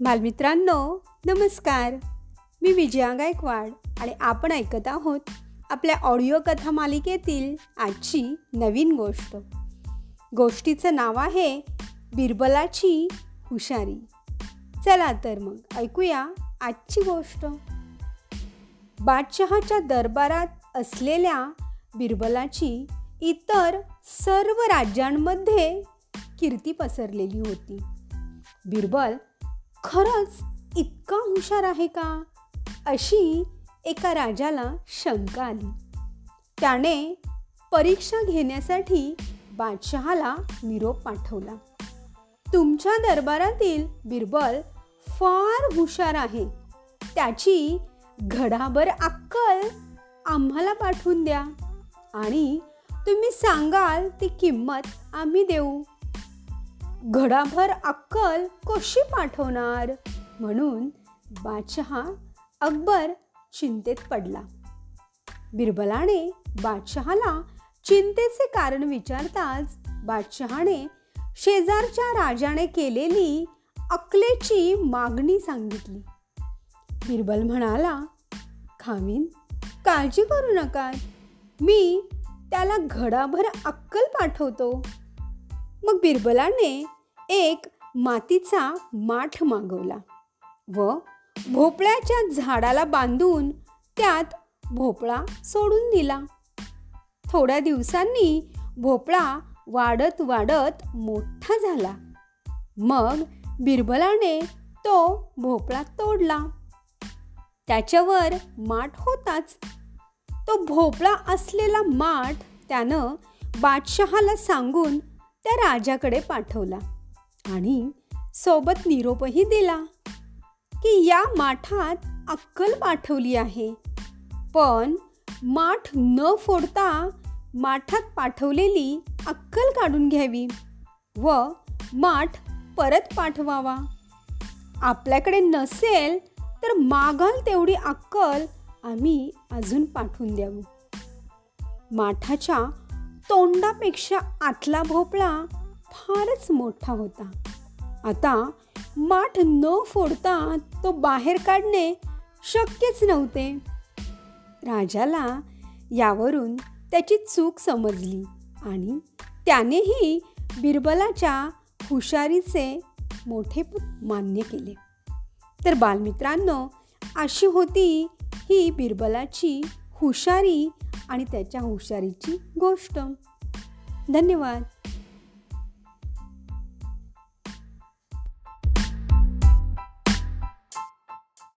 बालमित्रांनो नमस्कार. मी विजया गायकवाड आणि आपण ऐकत आहोत आपल्या ऑडिओ कथा मालिकेतील आजची नवीन गोष्ट. गोष्टीचं नाव आहे बिरबलाची हुशारी. चला तर मग ऐकूया आजची गोष्ट. बादशहाच्या दरबारात असलेल्या बिरबलाची इतर सर्व राज्यांमध्ये कीर्ती पसरलेली होती. बिरबल खरंच इतका हुशार आहे का? अशी एका राजाला शंका आली. त्याने परीक्षा घेण्यासाठी बादशहाला निरोप पाठवला. तुमच्या दरबारातील बिरबल फार हुशार आहे. त्याची घडाभर अक्कल आम्हाला पाठवून द्या आणि तुम्ही सांगाल ती किंमत आम्ही देऊ. घडाभर अक्कल कशी पाठवणार? म्हणून बादशहा अकबर चिंतेत पडला. बिरबलाने बादशहाला चिंतेचे कारण विचारताच बादशहाने शेजारच्या राजाने केलेली अकलेची मागणी सांगितली. बिरबल म्हणाला खामीन काळजी करू नका. मी त्याला घडाभर अक्कल पाठवतो. मग बिरबलाने एक मातीचा माठ मागवला व भोपळ्याच्या झाडाला बांधून त्यात भोपळा सोडून दिला. थोड्या दिवसांनी भोपळा वाढत वाढत मोठा झाला. मग बिरबलाने तो भोपळा तोडला. त्याच्यावर माठ होताच. तो भोपळा असलेला माठ त्यानं बादशहाला सांगून त्या राजाकडे पाठवला आणि सोबत निरोपही दिला की या माठात अक्कल पाठवली आहे. पण माठ न फोडता माठात पाठवलेली अक्कल काढून घ्यावी व माठ परत पाठवावा. आपल्याकडे नसेल तर मागाल तेवढी अक्कल आम्ही अजून पाठवून द्यावं. माठाच्या तोंडापेक्षा आतला भोपळा फारच मोठा होता. आता माठ न फोडता तो बाहेर काढणे शक्यच नव्हते. राजाला यावरून त्याची चूक समजली आणि त्यानेही बिरबलाच्या हुशारीचे मोठे मान्य केले. तर बालमित्रांनो अशी होती ही बिरबलाची हुशारी आणि त्याच्या हुशारीची गोष्ट. धन्यवाद.